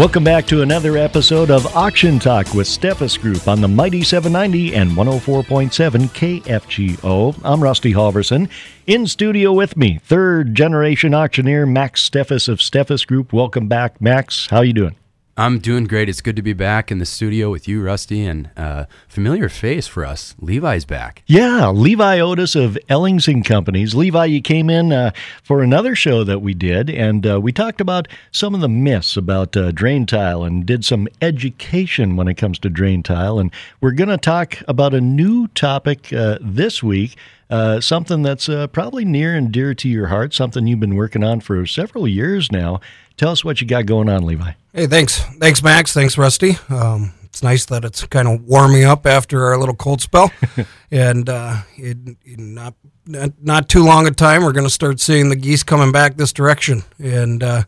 Welcome back to another episode of Auction Talk with Steffes Group on the Mighty 790 and 104.7 KFGO. I'm Rusty Halvorson. In studio with me, third generation auctioneer Max Steffes of Steffes Group. Welcome back, Max. How you doing? I'm doing great. It's good to be back in the studio with you, Rusty, and uh, familiar face for us. Levi's back. Yeah, Levi Otis of Ellingson Companies. Levi, you came in uh, for another show that we did, and uh, we talked about some of the myths about uh, drain tile and did some education when it comes to drain tile. And we're going to talk about a new topic uh, this week. Uh, something that's uh, probably near and dear to your heart, something you've been working on for several years now. Tell us what you got going on, Levi. Hey, thanks. Thanks, Max. Thanks, Rusty. Um, it's nice that it's kind of warming up after our little cold spell. and uh, it, not, not, not too long a time, we're going to start seeing the geese coming back this direction. And uh,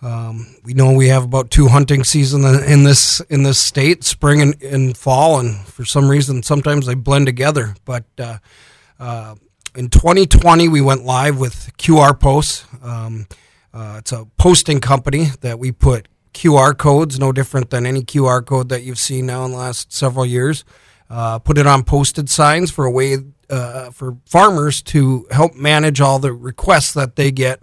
um, we know we have about two hunting seasons in this in this state, spring and, and, fall, and for some reason, sometimes they blend together. But uh, uh in 2020, we went live with QR posts. Um, uh, it's a posting company that we put QR codes, no different than any QR code that you've seen now in the last several years. Uh, put it on posted signs for a way uh, for farmers to help manage all the requests that they get,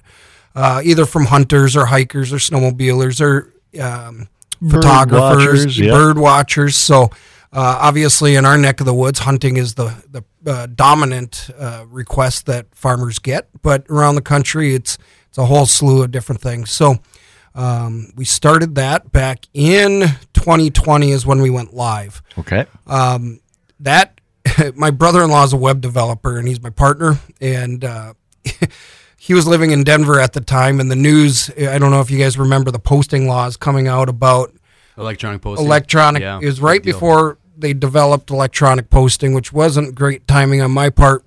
uh, either from hunters or hikers or snowmobilers or um, bird photographers, watchers, yeah. bird watchers. So uh, obviously, in our neck of the woods, hunting is the the uh, dominant uh, request that farmers get. But around the country, it's it's a whole slew of different things. So um, we started that back in 2020 is when we went live. Okay. Um, that my brother-in-law is a web developer and he's my partner and uh, he was living in Denver at the time and the news I don't know if you guys remember the posting laws coming out about electronic posting. Electronic yeah, it was right before they developed electronic posting which wasn't great timing on my part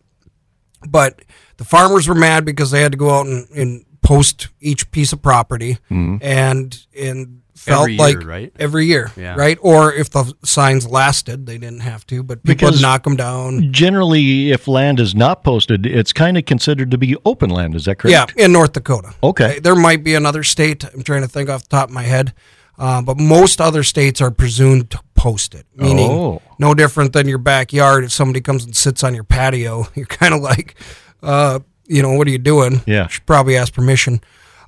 but the farmers were mad because they had to go out and, and post each piece of property mm-hmm. and and felt every like right? every year, yeah. right? Or if the signs lasted, they didn't have to, but people because knock them down. Generally, if land is not posted, it's kind of considered to be open land. Is that correct? Yeah, in North Dakota. Okay, there might be another state. I'm trying to think off the top of my head. Uh, but most other states are presumed to post it, meaning oh. no different than your backyard. If somebody comes and sits on your patio, you're kind of like, uh, you know, what are you doing? Yeah. You should probably ask permission.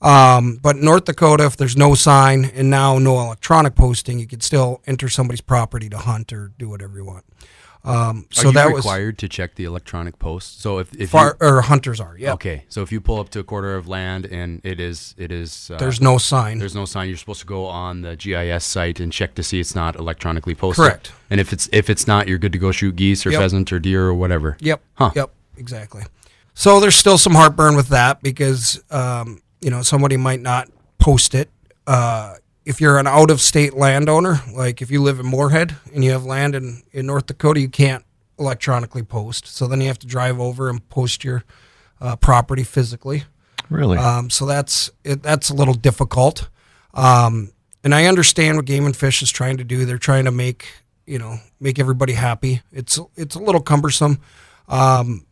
Um, but North Dakota, if there's no sign and now no electronic posting, you can still enter somebody's property to hunt or do whatever you want. Um, so are you that required was, to check the electronic post. So if, if far, you, or hunters are, yeah. Okay, so if you pull up to a quarter of land and it is it is uh, there's no sign. There's no sign. You're supposed to go on the GIS site and check to see it's not electronically posted. Correct. And if it's if it's not, you're good to go shoot geese or yep. pheasant or deer or whatever. Yep. Huh. Yep. Exactly. So there's still some heartburn with that because um, you know somebody might not post it. Uh, if you're an out of state landowner, like if you live in Moorhead and you have land in, in North Dakota, you can't electronically post. So then you have to drive over and post your uh, property physically. Really? Um, so that's it, that's a little difficult. Um, and I understand what Game and Fish is trying to do. They're trying to make you know make everybody happy. It's it's a little cumbersome, um,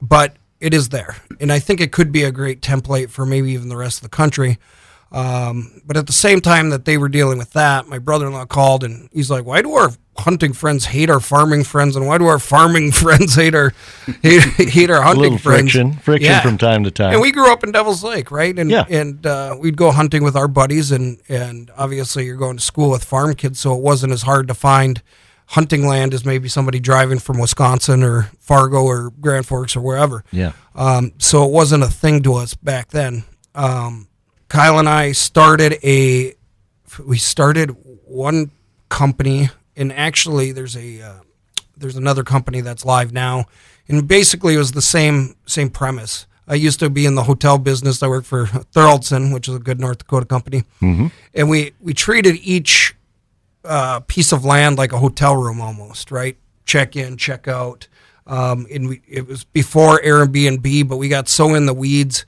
but it is there, and I think it could be a great template for maybe even the rest of the country. Um, but at the same time that they were dealing with that, my brother-in-law called and he's like, "Why do our hunting friends hate our farming friends, and why do our farming friends hate our hate, hate our hunting a little friends?" Friction, friction yeah. from time to time. And we grew up in Devil's Lake, right? And yeah. and uh, we'd go hunting with our buddies, and and obviously you're going to school with farm kids, so it wasn't as hard to find hunting land as maybe somebody driving from Wisconsin or Fargo or Grand Forks or wherever. Yeah. Um, so it wasn't a thing to us back then. Um, Kyle and I started a, we started one company, and actually there's a, uh, there's another company that's live now, and basically it was the same same premise. I used to be in the hotel business. I worked for Thoroldson, which is a good North Dakota company, mm-hmm. and we we treated each uh, piece of land like a hotel room almost, right? Check in, check out. Um, and we, it was before Airbnb, but we got so in the weeds.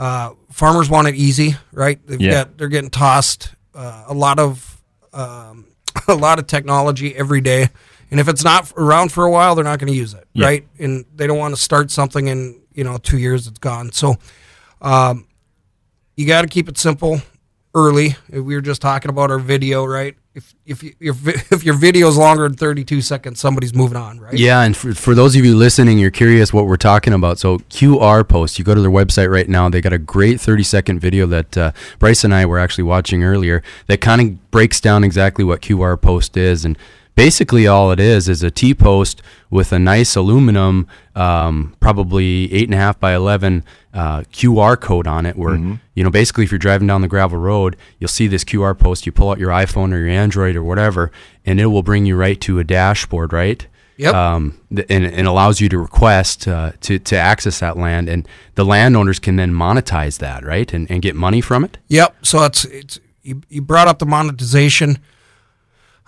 Uh, farmers want it easy, right? They've yeah. got they're getting tossed uh, a lot of um, a lot of technology every day, and if it's not around for a while, they're not going to use it, yeah. right? And they don't want to start something in you know two years it's gone. So um, you got to keep it simple early. We were just talking about our video, right? If if you, if your video is longer than 32 seconds, somebody's moving on, right? Yeah, and for, for those of you listening, you're curious what we're talking about. So QR post, you go to their website right now. They got a great 30 second video that uh, Bryce and I were actually watching earlier. That kind of breaks down exactly what QR post is and basically all it is is a T post with a nice aluminum, um, probably eight and a half by eleven uh, QR code on it. Where Mm-hmm. you know basically if you're driving down the gravel road, you'll see this QR post. You pull out your iPhone or your Android or whatever, and it will bring you right to a dashboard, right? Yep. Um, and, and allows you to request uh, to to access that land, and the landowners can then monetize that, right, and, and get money from it. Yep. So it's it's you, you brought up the monetization.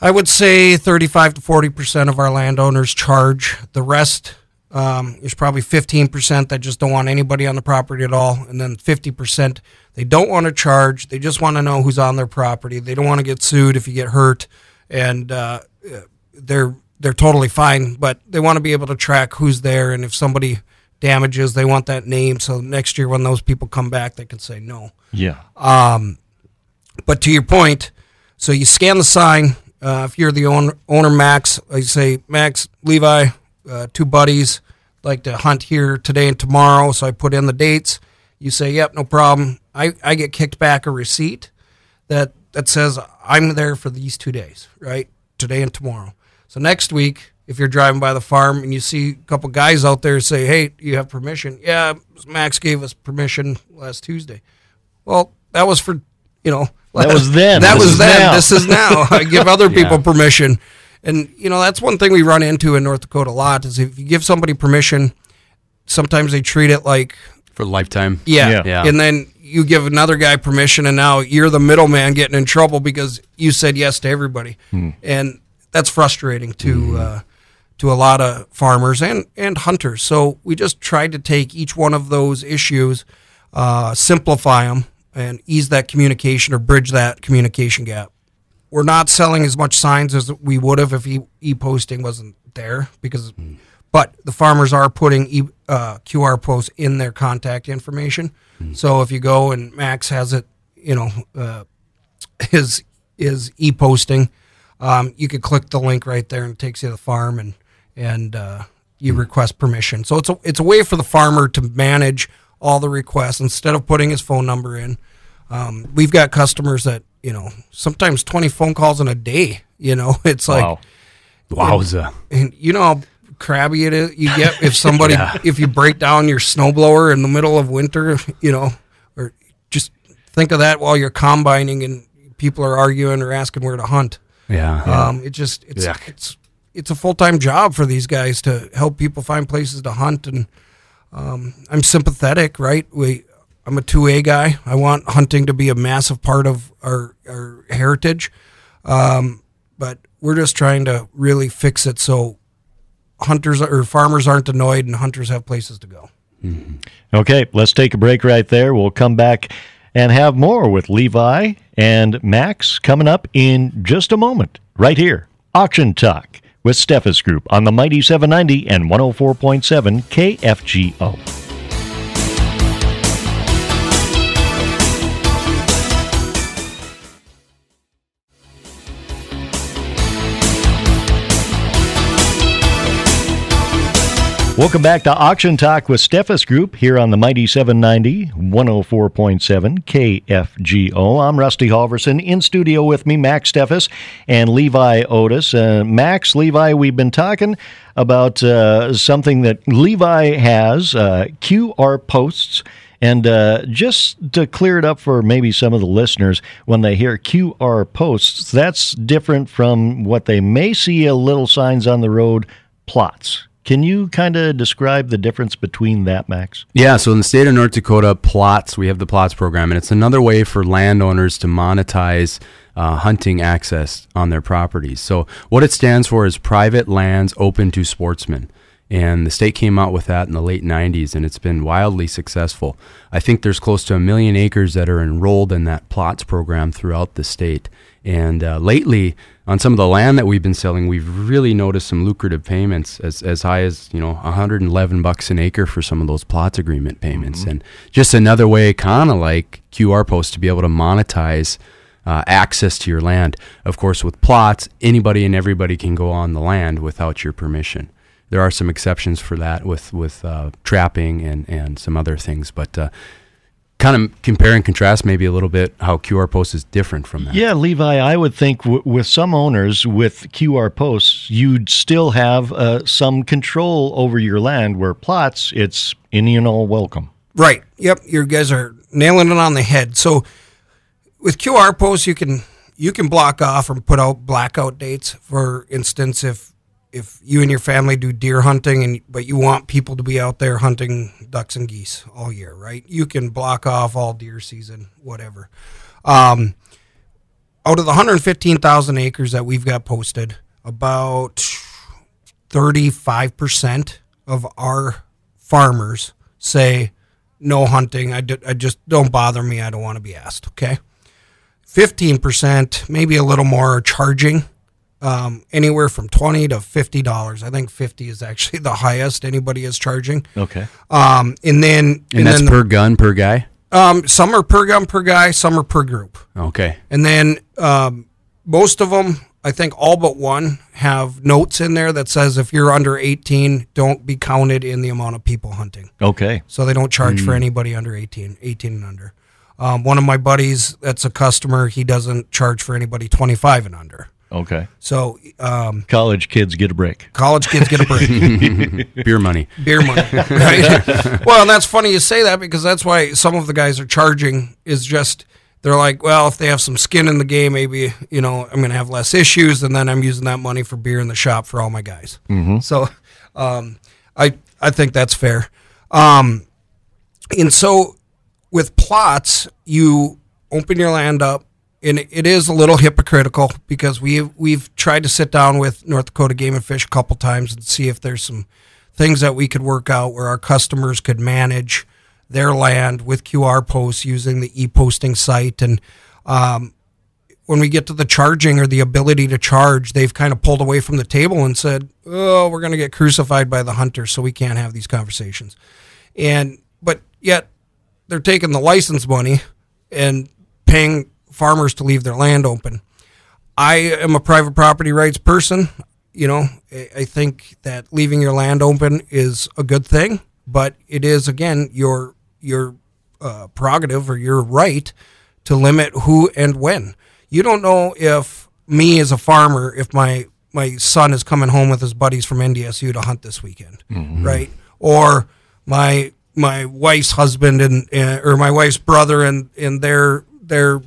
I would say 35 to 40 percent of our landowners charge. The rest, um, there's probably 15 percent that just don't want anybody on the property at all, and then 50 percent they don't want to charge. They just want to know who's on their property. They don't want to get sued if you get hurt, and uh, they're they're totally fine. But they want to be able to track who's there, and if somebody damages, they want that name. So next year when those people come back, they can say no. Yeah. Um, But to your point, so you scan the sign. Uh, if you're the owner, owner Max, I say Max Levi, uh, two buddies like to hunt here today and tomorrow. So I put in the dates. You say, "Yep, no problem." I, I get kicked back a receipt that that says I'm there for these two days, right? Today and tomorrow. So next week, if you're driving by the farm and you see a couple guys out there say, "Hey, you have permission?" Yeah, Max gave us permission last Tuesday. Well, that was for you know That was then. That This was then. now. This is now. I give other people Yeah. permission, and you know that's one thing we run into in North Dakota a lot is if you give somebody permission, sometimes they treat it like For lifetime. yeah, Yeah. Yeah. and then you give another guy permission, and now you're the middleman getting in trouble because you said yes to everybody, and that's frustrating to uh, to a lot of farmers and and hunters. So we just tried to take each one of those issues, uh, simplify them, and ease that communication or bridge that communication gap. We're not selling as much signs as we would have if e- e-posting wasn't there because but the farmers are putting e, uh, QR posts in their contact information. So if you go and Max has it, you know, uh, his is e-posting, um, you could click the link right there and it takes you to the farm and and uh, you request permission. So it's a it's a way for the farmer to manage all the requests instead of putting his phone number in. Um, we've got customers that you know sometimes twenty phone calls in a day. You know, it's like Wow. Wowza. and you know how crabby it is you get if somebody if you break down your snowblower in the middle of winter you know or just think of that while you're combining and people are arguing or asking where to hunt Yeah. um, it just it's Yuck. it's it's a full-time job for these guys to help people find places to hunt and um, i'm sympathetic right? We i'm a 2a guy. I want hunting to be a massive part of our, our heritage. Um, but we're just trying to really fix it so hunters or farmers aren't annoyed and hunters have places to go. Okay, let's take a break right there. We'll come back and have more with Levi and Max coming up in just a moment, right here. Auction Talk with Steffes Group on the Mighty 790 and 104.7 KFGO. Welcome back to Auction Talk with Steffes Group here on the Mighty 790, 104.7 KFGO. I'm Rusty Halvorson. In studio with me, Max Steffes and Levi Otis. Uh, Max, Levi, we've been talking about uh, something that Levi has uh, QR posts. And uh, just to clear it up for maybe some of the listeners, when they hear QR posts, that's different from what they may see a little signs on the road plots. Can you kind of describe the difference between that, Max? Yeah, so in the state of North Dakota, plots, we have the plots program, and it's another way for landowners to monetize uh, hunting access on their properties. So, what it stands for is private lands open to sportsmen. And the state came out with that in the late 90s, and it's been wildly successful. I think there's close to a million acres that are enrolled in that plots program throughout the state. And uh, lately, on some of the land that we've been selling, we've really noticed some lucrative payments as, as high as you know 111 bucks an acre for some of those plots agreement payments, mm-hmm. and just another way, kind of like QR posts, to be able to monetize uh, access to your land. Of course, with plots, anybody and everybody can go on the land without your permission there are some exceptions for that with with uh, trapping and and some other things, but. Uh, kind of compare and contrast maybe a little bit how QR posts is different from that. Yeah, Levi, I would think w- with some owners with QR posts, you'd still have uh, some control over your land. Where plots, it's any and all welcome. Right. Yep. You guys are nailing it on the head. So with QR posts, you can you can block off and put out blackout dates. For instance, if if you and your family do deer hunting and but you want people to be out there hunting ducks and geese all year, right? You can block off all deer season, whatever. Um, out of the 115,000 acres that we've got posted, about 35% of our farmers say no hunting. I, I just don't bother me. I don't want to be asked. Okay. 15%, maybe a little more, are charging um, anywhere from twenty to fifty dollars. I think fifty is actually the highest anybody is charging. Okay. Um, and then and, and that's then per gun per guy. Um, some are per gun per guy, some are per group. Okay. And then um, most of them, I think all but one, have notes in there that says if you're under 18, don't be counted in the amount of people hunting. Okay. So they don't charge mm. for anybody under 18, 18 and under. Um, one of my buddies, that's a customer, he doesn't charge for anybody 25 and under. Okay. So um, college kids get a break. College kids get a break. Beer money. Beer money. Right. well, and that's funny you say that because that's why some of the guys are charging is just they're like, well, if they have some skin in the game, maybe you know I'm going to have less issues, and then I'm using that money for beer in the shop for all my guys. Mm-hmm. So, um, I I think that's fair. Um, and so with plots, you open your land up and it is a little hypocritical because we've we've tried to sit down with North Dakota Game and Fish a couple times and see if there's some things that we could work out where our customers could manage their land with QR posts using the e-posting site and um, when we get to the charging or the ability to charge, they've kind of pulled away from the table and said, "Oh, we're going to get crucified by the hunter, so we can't have these conversations." And but yet they're taking the license money and paying farmers to leave their land open. I am a private property rights person. You know, I think that leaving your land open is a good thing, but it is again your your uh, prerogative or your right to limit who and when. You don't know if me as a farmer, if my my son is coming home with his buddies from NDSU to hunt this weekend, mm-hmm. right? Or my my wife's husband and uh, or my wife's brother and and their their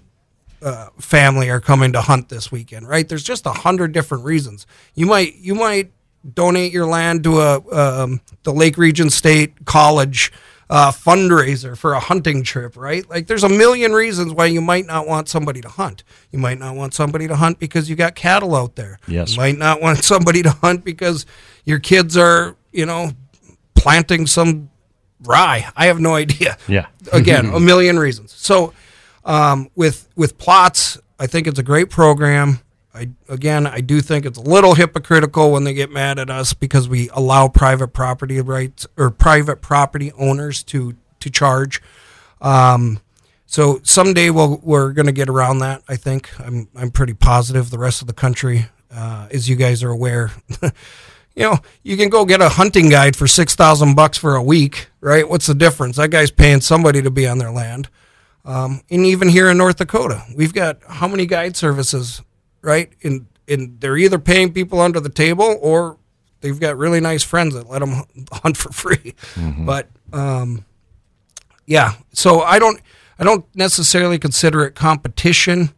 uh, family are coming to hunt this weekend, right? There's just a hundred different reasons. You might you might donate your land to a um, the Lake Region State College uh, fundraiser for a hunting trip, right? Like there's a million reasons why you might not want somebody to hunt. You might not want somebody to hunt because you got cattle out there. Yes. You might not want somebody to hunt because your kids are, you know, planting some rye. I have no idea. Yeah. Again, a million reasons. So um, with with plots, I think it's a great program. I again, I do think it's a little hypocritical when they get mad at us because we allow private property rights or private property owners to to charge. Um, so someday we'll, we're going to get around that. I think I'm I'm pretty positive. The rest of the country, uh, as you guys are aware. you know, you can go get a hunting guide for six thousand bucks for a week, right? What's the difference? That guy's paying somebody to be on their land. Um, and even here in North Dakota, we've got how many guide services, right? And and they're either paying people under the table or they've got really nice friends that let them hunt for free. Mm-hmm. But um, yeah, so I don't I don't necessarily consider it competition,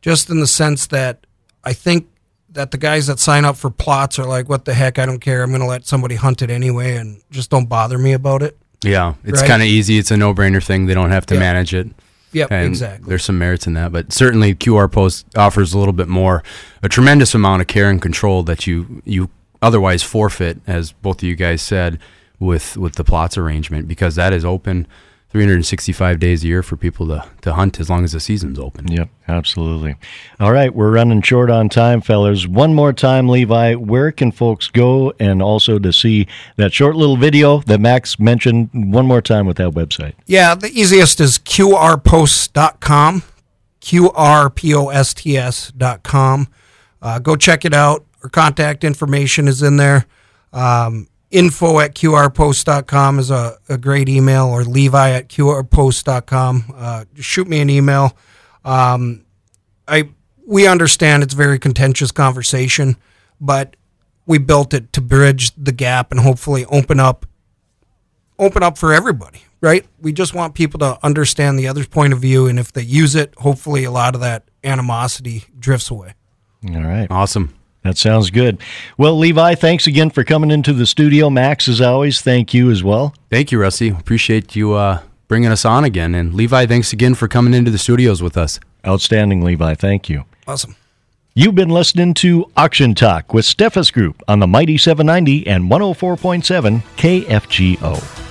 just in the sense that I think that the guys that sign up for plots are like, what the heck? I don't care. I'm going to let somebody hunt it anyway, and just don't bother me about it. Yeah, it's right? kind of easy. It's a no-brainer thing. They don't have to manage it. Yep, and exactly. There's some merits in that, but certainly QR Post offers a little bit more, a tremendous amount of care and control that you you otherwise forfeit, as both of you guys said, with with the plots arrangement because that is open 365 days a year for people to, to hunt as long as the season's open. Yep, absolutely. All right, we're running short on time, fellas. One more time, Levi, where can folks go and also to see that short little video that Max mentioned one more time with that website? Yeah, the easiest is qrposts.com, qrposts.com. Uh, go check it out. Our contact information is in there. Um, info at qrpost.com is a, a great email or levi at qrpost.com uh, shoot me an email. Um, I we understand it's a very contentious conversation but we built it to bridge the gap and hopefully open up open up for everybody right? We just want people to understand the other's point of view and if they use it hopefully a lot of that animosity drifts away. All right. Awesome that sounds good. Well, Levi, thanks again for coming into the studio. Max, as always, thank you as well. Thank you, Rusty. Appreciate you uh, bringing us on again. And Levi, thanks again for coming into the studios with us. Outstanding, Levi. Thank you. Awesome. You've been listening to Auction Talk with Steffes Group on the Mighty 790 and 104.7 KFGO.